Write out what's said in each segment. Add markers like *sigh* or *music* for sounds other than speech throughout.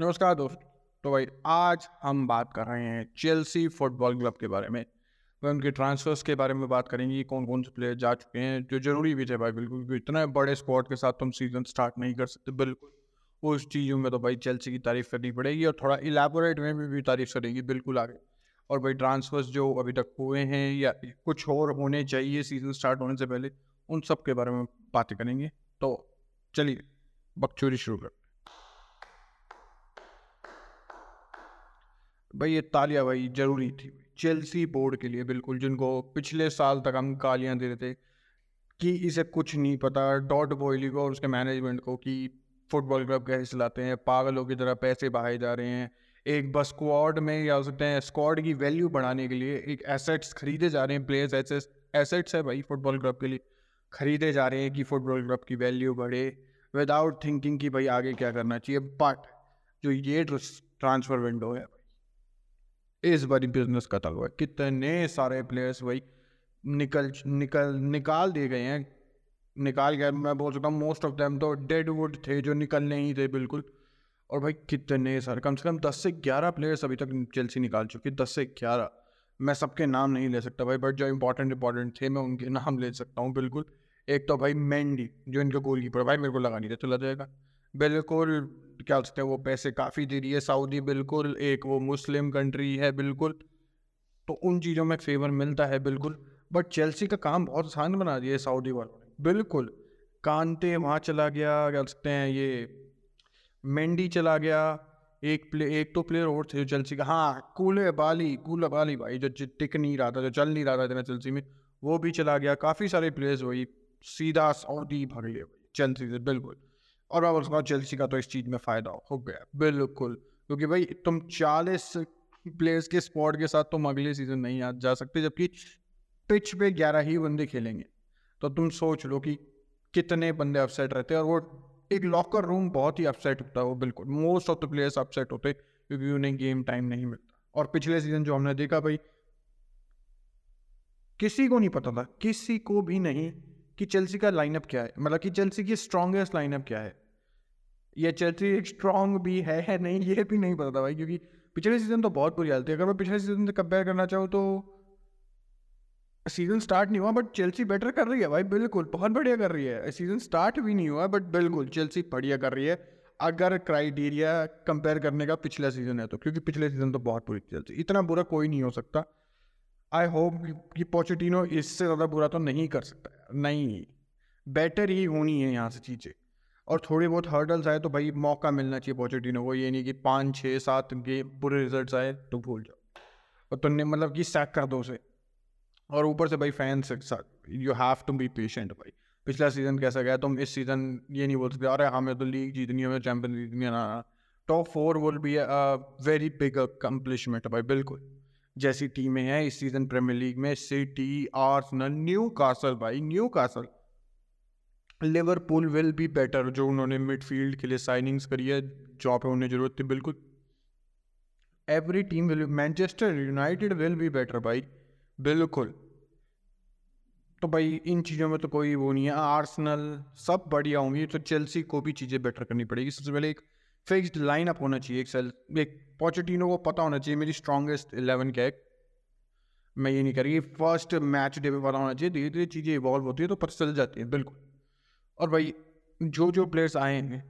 नमस्कार दोस्त। तो भाई आज हम बात कर रहे हैं चेल्सी फुटबॉल क्लब के बारे में। वह उनके ट्रांसफर्स के बारे में बात करेंगे कौन कौन से प्लेयर जा चुके हैं जो ज़रूरी भी थे भाई बिल्कुल क्योंकि इतने बड़े स्क्वाड के साथ तुम सीज़न स्टार्ट नहीं कर सकते बिल्कुल। उस चीज़ों में तो भाई चेल्सी की तारीफ़ करनी पड़ेगी और थोड़ा इलेबोरेट में भी, भी तारीफ़ करेगी बिल्कुल आगे। और भाई ट्रांसफर्स जो अभी तक हुए हैं या कुछ और होने चाहिए सीज़न स्टार्ट होने से पहले उन सब के बारे में बातें करेंगे। तो चलिए बकचोरी शुरू कर भाई ये तालिया भाई ज़रूरी थी। चेल्सी बोर्ड के लिए बिल्कुल, जिनको पिछले साल तक हम गालियाँ दे रहे थे कि इसे कुछ नहीं पता। डॉट बॉयली को और उसके मैनेजमेंट को कि फुटबॉल क्लब कैसे चलाते हैं, पागलों की तरह पैसे बहाए जा रहे हैं। एक बस स्क्वाड में या हो सकते हैं स्क्वाड की वैल्यू बढ़ाने के लिए एक एसेट्स खरीदे जा रहे हैं प्लेयर्स ऐसे एसेट्स है भाई फुटबॉल क्लब के लिए। खरीदे जा रहे हैं कि फुटबॉल क्लब की वैल्यू बढ़े। विदाउट थिंकिंग कि भाई आगे क्या करना चाहिए बट जो ये ट्रांसफ़र विंडो है। इस बारी बिज़नेस कतल हुआ कितने सारे प्लेयर्स भाई निकल निकल, निकाल दिए गए हैं। निकाल गए, मैं बोल सकता हूँ मोस्ट ऑफ़ देम तो डेड वुड थे जो निकलने ही थे, बिल्कुल। और भाई कितने सारे, कम से कम दस से ग्यारह प्लेयर्स अभी तक चेल्सी निकाल चुके दस से ग्यारह। मैं सबके नाम नहीं ले सकता भाई बट जो इंपॉर्टेंट इंपॉर्टेंट थे, मैं उनके नाम ले सकता हूँ, बिल्कुल। एक तो भाई मैंडी जो इनका गोल कीपर भाई मेरे को लगा नहीं था, चला जाएगा। बिल्कुल क्या सकते हैं, वो पैसे काफ़ी दे रही है सऊदी बिल्कुल, एक वो मुस्लिम कंट्री है, बिल्कुल। तो उन चीज़ों में फेवर मिलता है, बिल्कुल। बट चेल्सी का काम बहुत आसान बना दिया है सऊदी वालों ने, बिल्कुल। कांते वहाँ चला गया, क्या सकते हैं, ये मेंडी चला गया। एक प्ले, एक तो प्लेयर और थे जो चेल्सी का। हाँ कूले बाली कूला बाली भाई, जो टिक नहीं रहा था, जो चल नहीं रहा था इतना चेल्सी में, वो भी चला गया। काफ़ी सारे प्लेयर्स वही, सीधा सऊदी भाग लिए चेल्सी से, बिल्कुल। और मैं बोलूँगा, चेल्सी का तो इस चीज़ में फ़ायदा हो गया बिल्कुल, क्योंकि भाई, तुम चालीस प्लेयर्स के स्पॉट के साथ तुम अगले सीज़न नहीं आ, जा सकते, जबकि पिच पे ग्यारह ही बंदे खेलेंगे। तो तुम सोच लो कि कितने बंदे अपसेट रहते हैं, और वो एक लॉकर रूम बहुत ही अपसेट होता है वो, बिल्कुल। Most of the players upset होते क्योंकि उन्हें गेम टाइम नहीं मिलता। और पिछले सीज़न जो हमने देखा भाई, किसी को नहीं पता था, किसी को भी नहीं कि चेल्सी का लाइनअप क्या है। मतलब कि चेल्सी की स्ट्रॉन्गेस्ट लाइनअप क्या है। ये चेल्सी स्ट्रॉन्ग भी है, है नहीं ये भी नहीं पता था भाई क्योंकि पिछले सीज़न तो बहुत बुरी हालत है अगर मैं पिछले सीज़न से कंपेयर करना चाहूँ तो सीज़न स्टार्ट नहीं हुआ बट चेल्सी बेटर कर रही है भाई बिल्कुल बहुत बढ़िया कर रही है। सीज़न स्टार्ट भी नहीं हुआ बट बिल्कुल चेल्सी बढ़िया कर रही है। अगर क्राइटेरिया कंपेयर करने का पिछला सीज़न है तो क्योंकि पिछले सीज़न तो बहुत बुरी चेल्सी। इतना बुरा कोई नहीं हो सकता। आई होप कि पोचिटिनो इससे ज़्यादा बुरा तो नहीं कर सकता। नहीं बेटर ही होनी है यहाँ से चीज़ें। और थोड़ी बहुत हर्डल्स आए तो भाई मौका मिलना चाहिए पॉजिटिव को। ये नहीं कि पाँच छः सात गेम बुरे रिज़ल्ट आए तो भूल जाओ। और तुमने मतलब कि सैक कर दो उसे। और ऊपर से भाई फैंस के साथ you have to be patient भाई। पिछला सीज़न कैसा गया? तुम इस सीज़न ये नहीं बोल सकते, अरे हमें तो लीग जीतनी है हमें चैंपियन जीतनी है, ना top four will be a very big accomplishment भाई, बिल्कुल। जैसी टीमें हैं, इस सीज़न प्रीमियर लीग में सिटी आर्सनल न्यू कासल भाई Newcastle Liverpool will be better जो उन्होंने मिडफील्ड के लिए साइनिंग्स करी है जहाँ पे उन्हें ज़रूरत थी, बिल्कुल। Every team will Manchester United will be better भाई, बिल्कुल। तो भाई, इन चीज़ों में तो कोई वो नहीं है। आर्सनल सब बढ़िया होंगी तो चेल्सी को भी चीज़ें बेटर करनी पड़ेगी। सबसे पहले एक फिक्स्ड लाइन अप होना चाहिए एक सेल एक पॉचिटिनो को पता होना चाहिए, मेरी स्ट्रॉन्गेस्ट इलेवन है। मैं ये नहीं करी फ़र्स्ट मैच डे पे पता होना चाहिए धीरे धीरे चीज़ें इवॉल्व होती है तो पता चल जाती है, बिल्कुल। और भाई जो जो प्लेयर्स आए हैं,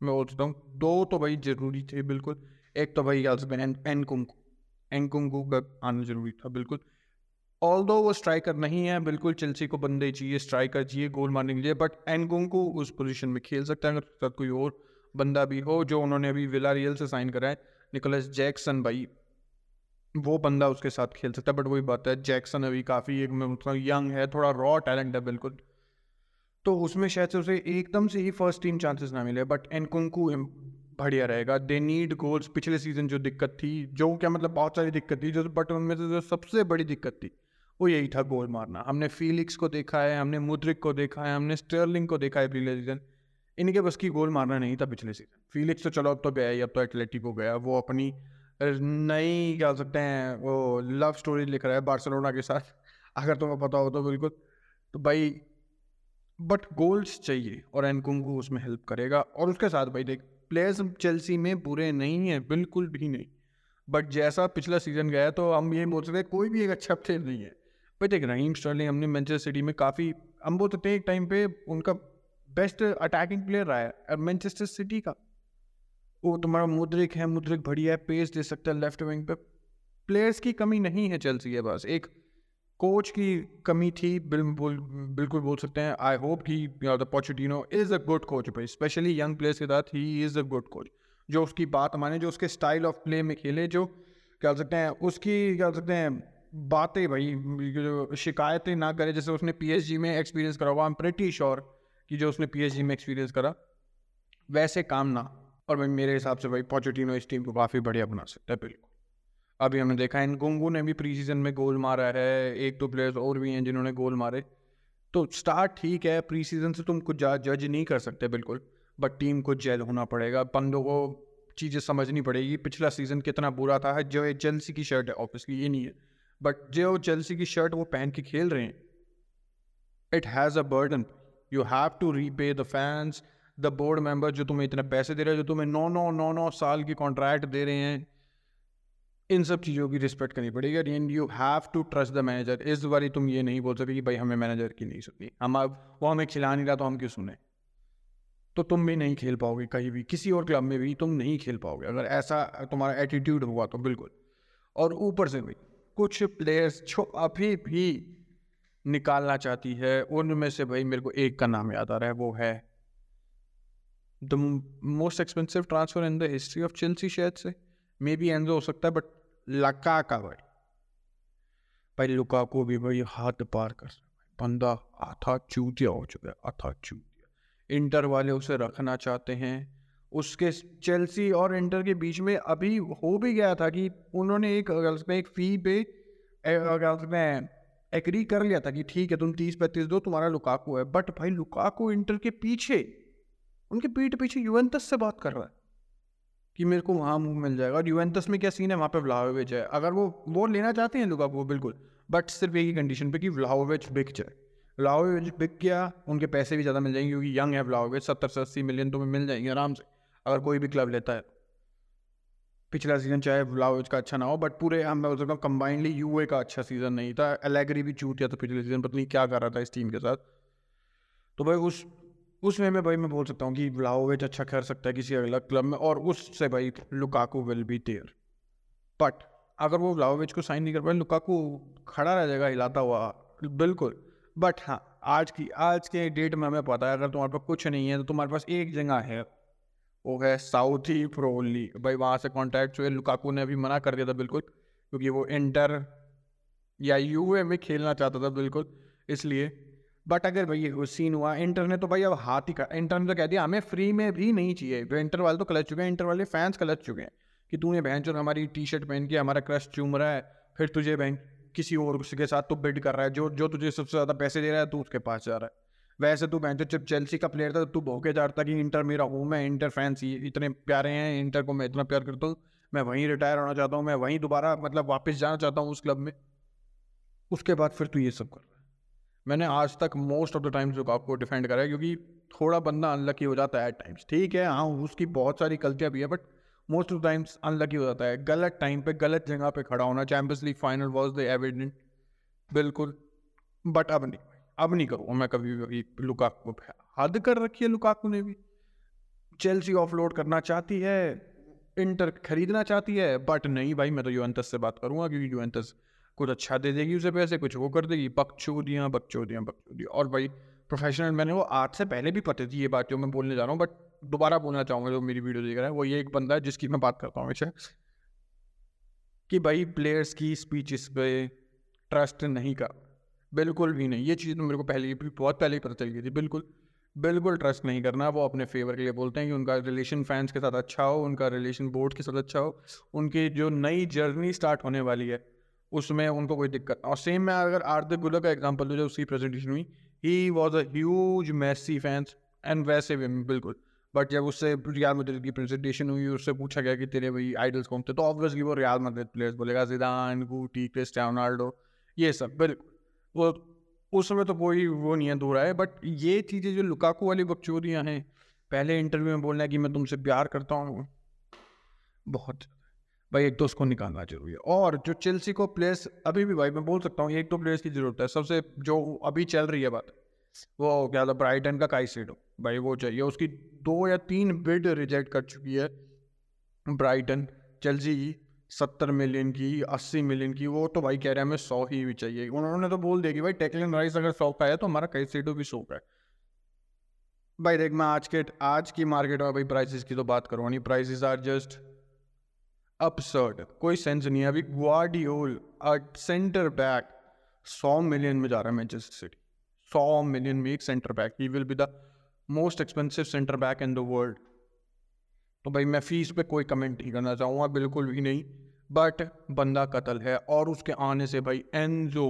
मैं बोल सकता हूँ, दो तो भाई ज़रूरी थे, बिल्कुल। एक तो भाई एन एन कुंकू एन कुंकू का आना ज़रूरी था, बिल्कुल। ऑल दो वो स्ट्राइकर नहीं है, बिल्कुल चेल्सी को बंदे चाहिए स्ट्राइकर चाहिए गोल मारने के लिए बट एन कुंकू उस पोजीशन में खेल सकता है, अगर कोई और बंदा भी हो, जो उन्होंने अभी विला रियल से साइन करा है निकोलस जैक्सन भाई, वो बंदा उसके साथ खेल सकता है बट वही बात है जैक्सन अभी काफ़ी एक, मैं यंग है थोड़ा रॉ टैलेंट है, बिल्कुल। तो उसमें शायद से उसे एकदम से ही फ़र्स्ट टीम चांसेस ना मिले बट एनकुंकू बढ़िया रहेगा। दे नीड गोल्स पिछले सीज़न जो दिक्कत थी, जो क्या मतलब बहुत सारी दिक्कत थी, जो बट उनमें से जो सबसे बड़ी दिक्कत थी, वो यही था गोल मारना। हमने फीलिक्स को देखा है, हमने मुद्रिक को देखा है, हमने स्टर्लिंग को देखा है पिछले सीज़न इनके बस की गोल मारना नहीं था पिछले सीज़न फीलिक्स तो चलो अब तो गया ही, अब तो एथलेटिक हो गया। वो अपनी नई क्या सकते हैं, वो लव स्टोरी लिख रहा है बार्सिलोना के साथ। अगर तुम्हें पता हो तो बिल्कुल। तो भाई बट गोल्स चाहिए और एनकुंगू उसमें हेल्प करेगा। और उसके साथ भाई देख प्लेयर्स चेल्सी में बुरे नहीं हैं, बिल्कुल भी नहीं। बट जैसा पिछला सीज़न गया तो हम ये बोल सकते हैं, कोई भी एक अच्छा प्लेयर नहीं है। भाई देख रहीम स्टर्लिंग हमने मैनचेस्टर सिटी में काफ़ी, हम बोल सकते हैं एक टाइम पे उनका बेस्ट अटैकिंग प्लेयर रहा है मैनचेस्टर सिटी का। वो तुम्हारा मुद्रिक है, मुद्रिक बढ़िया है पेस दे सकता है लेफ़्ट विंग पे। प्लेयर्स की कमी नहीं है चेल्सी के पास। एक कोच की कमी थी बिल्कुल बिल्कुल बोल सकते हैं। आई होप कि Pochettino is a good coach भाई। स्पेशली यंग प्लेयर्स के साथ he is a good coach जो उसकी बात माने, जो उसके स्टाइल ऑफ़ प्ले में खेले, जो, क्या सकते हैं, उसकी, क्या सकते हैं, बातें भाई जो शिकायतें ना करे, जैसे उसने पीएसजी में एक्सपीरियंस करा हुआ प्रेटी श्योर कि जो उसने पीएसजी में एक्सपीरियंस करा, वैसे काम ना। और भाई, मेरे हिसाब से भाई पॉजिटिनो इस टीम को काफ़ी बढ़िया बना सकता है, बिल्कुल। अभी हमने देखा इन गुंगू ने भी प्री सीज़न में गोल मारा है, एक दो प्लेयर्स और भी हैं जिन्होंने गोल मारे। तो स्टार्ट ठीक है प्री सीज़न से तुम कुछ जज नहीं कर सकते बिल्कुल बट टीम को जेल होना पड़ेगा। बंदों को चीज़ें समझनी पड़ेगी, पिछला सीज़न कितना बुरा था, जो ये चेल्सी की शर्ट है ऑब्वियसली ये नहीं है। बट जो चेल्सी की शर्ट वो पहन के खेल रहे हैं it has a burden you have to repay the fans the board member जो तुम्हें इतने पैसे दे रहे हैं, जो तुम्हें नौ नौ नौ नौ साल की कॉन्ट्रैक्ट दे रहे हैं इन सब चीज़ों की रिस्पेक्ट करनी पड़ेगी and you have to trust the manager इस बारी तुम ये नहीं बोल सकते कि भाई हमें मैनेजर की नहीं सुननी। हम अब, वो हमें खिला नहीं रहा तो हम क्यों सुने? तो तुम भी नहीं खेल पाओगे कहीं भी, किसी और क्लब में भी तुम नहीं खेल पाओगे। अगर ऐसा तुम्हारा एटीट्यूड हुआ तो बिल्कुल। और ऊपर से भी, कुछ प्लेयर्स जो अभी भी निकालना चाहती है, उनमें से भाई मेरे को एक का नाम याद आ रहा है, वो है the most expensive transfer in the history of Chelsea शायद से। मे बी एंजो हो सकता है बट लका का भाई। भाई लुका को भी भाई हाथ पार कर बंदा आथा चूतिया हो चुका है आथा चूतिया। इंटर वाले उसे रखना चाहते हैं। उसके चेल्सी और इंटर के बीच में अभी हो भी गया था कि उन्होंने एक में एक फ़ी पे में एग्री कर लिया था कि ठीक है, तुम तीस पैंतीस दो, तुम्हारा लुकाकू है। बट भाई लुकाकू इंटर के पीछे, उनके पीठ पीछे यूएंतस से बात कर रहा है। कि मेरे को वहाँ मूव मिल जाएगा। और यूएंतस में क्या सीन है? वहाँ पे व्लाहोविच है। अगर वो वो लेना चाहते हैं लुकाकू बिल्कुल। बट सिर्फ़ एक ही कंडीशन पे कि व्लाहोविच बिक जाए। व्लाहोविच बिक गया, उनके पैसे भी ज़्यादा मिल जाएँगे क्योंकि यंग है व्लाहोविच। सत्तर से अस्सी मिलियन तो मिल जाएँगे आराम से, अगर कोई भी क्लब लेता है। पिछला सीज़न चाहे व्लाओविच का अच्छा ना हो बट पूरे हम मैं बोलता कंबाइंडली यूए का अच्छा सीज़न नहीं था। एलेगरी भी चूट गया था पिछले सीज़न पता नहीं क्या कर रहा था इस टीम के साथ। तो भाई उस उसमें में भाई, मैं बोल सकता हूँ कि व्लाओविच अच्छा कर सकता है किसी अलग क्लब में और उससे भाई Lukaku will be there but अगर वो व्लाओविच को साइन नहीं कर पाए लुकाकू खड़ा रह जाएगा, हिलाता हुआ, बिल्कुल. बट हाँ आज की, आज के डेट में हमें पता है, अगर तुम्हारे पास कुछ नहीं है तो तुम्हारे पास एक जगह है. वो है साउथ ही प्रो भाई, वहाँ से कॉन्टैक्ट हुए लुकाकू ने अभी मना कर दिया था, बिल्कुल. क्योंकि वो इंटर या यूए में खेलना चाहता था, बिल्कुल. इसलिए बट अगर वो सीन हुआ इंटर ने तो भाई अब हाथ ही का इंटर ने तो कह दिया, हमें फ्री में भी नहीं चाहिए। जो इंटर वाले तो कलच चुके हैं इंटर वाले फैंस कलच चुके हैं कि तूने बहन चो हमारी टी शर्ट पहन के हमारा क्रश चूम रहा है, फिर तुझे बहन किसी और के साथ तो बिड कर रहा है। जो जो तुझे सबसे ज़्यादा पैसे दे रहा है, तू उसके पास जा रहा है। वैसे तू बहन जब चेल्सी का प्लेयर था, तू भोके जा रहा था कि इंटर मेरा हूँ, मैं इंटर फैंस इतने प्यारे हैं इंटर को मैं इतना प्यार करता हूँ, मैं वहीं रिटायर होना चाहता हूँ, मैं वहीं दोबारा मतलब वापस जाना चाहता हूँ उस क्लब में। उसके बाद फिर तू ये सब कर रहा है। मैंने आज तक मोस्ट ऑफ़ द टाइम्स जो आपको डिफेंड करा है, क्योंकि थोड़ा बंदा अनलकी हो जाता है एट टाइम्स ठीक है हाँ उसकी बहुत सारी गलतियाँ भी है but most of times unlucky हो जाता है। गलत टाइम पे, गलत जगह पे खड़ा होना Champions League final was the evident बिल्कुल। बट अब नहीं अब नहीं करूँगा मैं कभी भी लुकाकू हद कर रखी है लुकाकू ने भी। चेल्सी ऑफलोड करना चाहती है इंटर खरीदना चाहती है बट नहीं भाई, मैं तो यूएंतस से बात करूँगा, क्योंकि यूएंतस कुछ अच्छा दे देगी उसे पैसे, कुछ वो कर देगी। बकचोदियाँ बकचोदियाँ बकचोदियाँ। और भाई प्रोफेशनल मैंने वो आज से पहले भी पता थी ये बात जो मैं बोलने जा रहा हूँ बट दोबारा बोलना चाहूँगा जो मेरी वीडियो देख रहा है, वो ये एक बंदा है जिसकी मैं बात करता हूँ हमेशा कि भाई प्लेयर्स की स्पीचेस पे ट्रस्ट नहीं कर। बिल्कुल भी नहीं। ये चीज़ तो मेरे को पहले भी बहुत पहले ही पता चल गई थी। बिल्कुल बिल्कुल ट्रस्ट नहीं करना। वो अपने फेवर के लिए बोलते हैं कि उनका रिलेशन फैंस के साथ अच्छा हो, उनका रिलेशन बोर्ड के साथ अच्छा हो। उनकी जो नई जर्नी स्टार्ट होने वाली है उसमें उनको कोई दिक्कत और सेम मैं अगर आरती गुलर का एग्ज़ाम्पल दूँ, जो उसकी प्रेजेंटेशन हुई he was a huge Messi fans and वैसे भी, बिल्कुल। बट जब उससे रियाल मदद की प्रेजेंटेशन हुई, उससे पूछा गया कि तेरे भाई आइडल्स कौन थे तो ऑब्वियसली वो रियाल मदद प्लेयर्स बोलेगा जिदान गुटी क्रिस्टियानो रोनाल्डो ये सब, बिल्कुल। वो, उस समय तो कोई वो नहीं है, दूर है बट ये चीज़ें जो लुकाकू वाली बकचोरियाँ हैं, पहले इंटरव्यू में बोलना है कि मैं तुमसे प्यार करता हूँ, बहुत। भाई एक तो उसको निकालना ज़रूरी है। और जो चेल्सी को प्लेयर्स अभी भी भाई मैं बोल सकता हूँ, एक तो प्लेयर्स की ज़रूरत है। सबसे जो अभी चल रही है बात, वो क्या था ब्राइटन का काई हो भाई वो चाहिए, उसकी दो या तीन बिड रिजेक्ट कर चुकी है ब्राइटन चेल्सी की सत्तर मिलियन की, अस्सी मिलियन की, वो तो भाई कह रहे हैं हमें सौ ही भी चाहिए। उन्होंने तो बोल दिया कि भाई टेकलिन राइस अगर सौ का है तो हमारा कई सीटों भी सौ का है। भाई देख मैं आज के, आज की मार्केट में भाई प्राइसेस की तो बात करूँ नहीं। प्राइसेस आर जस्ट अपसर्ड कोई सेंस नहीं है। अभी ग्वाडियोल सेंटर बैक सौ मिलियन में जा रहा है मैनचेस्टर सिटी सौ मिलियन में एक centre back he will be the most expensive centre back in the world तो भाई मैं फ़ीस पे कोई कमेंट नहीं करना चाहूँगा, बिल्कुल भी नहीं। बट बंदा कत्ल है और उसके आने से भाई Enzo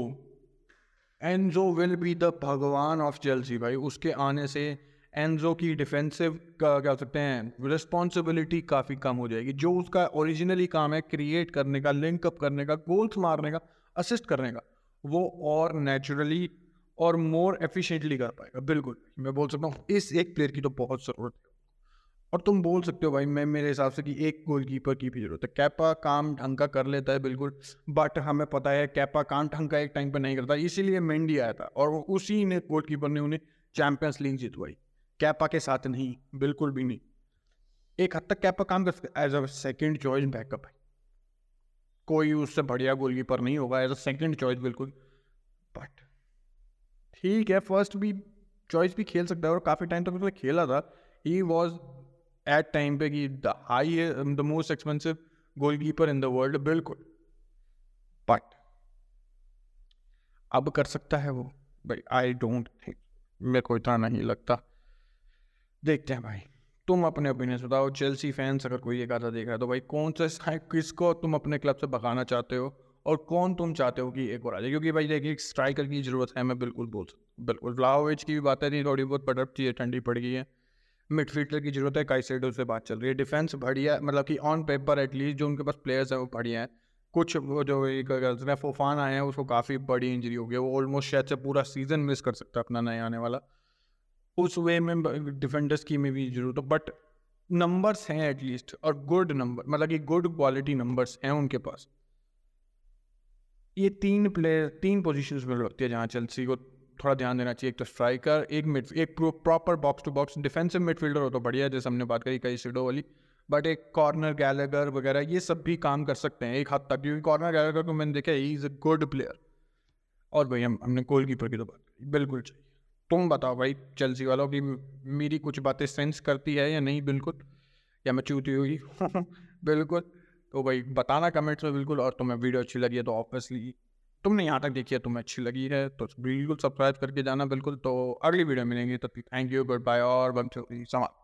Enzo will be the भगवान ऑफ़ जेल्सी भाई। उसके आने से एनजो की डिफेंसिव क्या सकते हैं रिस्पॉन्सिबिलिटी काफ़ी कम हो जाएगी। जो उसका ओरिजिनली काम है क्रिएट करने का लिंकअप करने का गोल्स मारने का असिस्ट करने का, वो और नेचुरली और मोर एफिशिएंटली कर पाएगा। बिल्कुल, मैं बोल सकता हूँ, इस एक प्लेयर की तो बहुत ज़रूरत है। और तुम बोल सकते हो भाई, मैं, मेरे हिसाब से कि एक गोलकीपर की भी ज़रूरत है। कैपा काम ढंग का कर लेता है, बिल्कुल बट हमें पता है कैपा काम ढंग का एक टाइम पर नहीं करता। इसीलिए मेंडी आया था और उसी ने गोलकीपर ने उन्हें चैंपियंस लीग जितवाई। कैपा के साथ नहीं, बिल्कुल भी नहीं। एक हद तक कैपा काम कर सकता as a second choice backup है। कोई उससे बढ़िया गोलकीपर नहीं होगा एज अ सेकेंड चॉइस बिल्कुल। बट ठीक है फ़र्स्ट भी चॉइस भी खेल सकता है, और काफ़ी टाइम तक उसने खेला था। ही वॉज़ एट टाइम पे कि the high the most expensive goalkeeper in the world बिल्कुल। बट अब कर सकता है वो। भाई आई डोंट थिंक मेरे को इतना नहीं लगता। देखते हैं भाई। तुम अपने ओपिनियन बताओ। चेल्सी फैंस अगर कोई एक आधा देख रहा है तो भाई कौन सा किसको तुम अपने क्लब से भगाना चाहते हो? और कौन तुम चाहते हो कि एक और आ जाए? क्योंकि भाई देखिए एक स्ट्राइकर की ज़रूरत है, मैं बिल्कुल बोल सकता बिल्कुल। व्लाओविच की भी बातें थी थोड़ी बहुत पटप चीज़ें ठंडी पड़ गई है। मिडफील्डर की ज़रूरत है कई साइडों से बात चल रही है। डिफेंस बढ़िया मतलब कि ऑन पेपर एटलीस्ट जो उनके पास प्लेयर्स हैं, वो बढ़िया हैं। कुछ वो जो एक फोफान आए हैं, उसको काफ़ी बड़ी इंजरी हो गई वो ऑलमोस्ट शायद से पूरा सीज़न मिस कर सकता है अपना नया आने वाला। उस वे में डिफेंडर्स की में भी ज़रूरत हो बट नंबर्स हैं एटलीस्ट और गुड नंबर मतलब कि गुड क्वालिटी नंबर्स हैं उनके पास। ये तीन प्लेयर तीन पोजीशंस में लगती है जहाँ चेल्सी को थोड़ा ध्यान देना चाहिए, एक तो स्ट्राइकर एक मिड एक proper box to box defensive midfielder हो तो बढ़िया है, जैसे हमने बात करी, कई सीडो वाली बट एक कॉर्नर गैलेगर वगैरह, ये सब भी काम कर सकते हैं एक हद तक, क्योंकि कॉर्नर गैलेगर को मैंने देखा he is a good player और भाई हम, हमने गोल कीपर की तो बात करी, बिल्कुल चाहिए तुम बताओ भाई चलसी वालों की मेरी कुछ बातें सेंस करती है या नहीं? बिल्कुल। या मैं चूती होगी? *laughs* बिल्कुल। तो भाई, बताना कमेंट्स में बिल्कुल, और तुम्हें वीडियो अच्छी लगी है तो ऑब्वियसली तुमने यहाँ तक देखी है, तुम्हें अच्छी लगी है तो बिल्कुल सब्सक्राइब करके जाना बिल्कुल। तो अगली वीडियो मिलेंगे तो थैंक यू गुड बाय और बम समाप्त।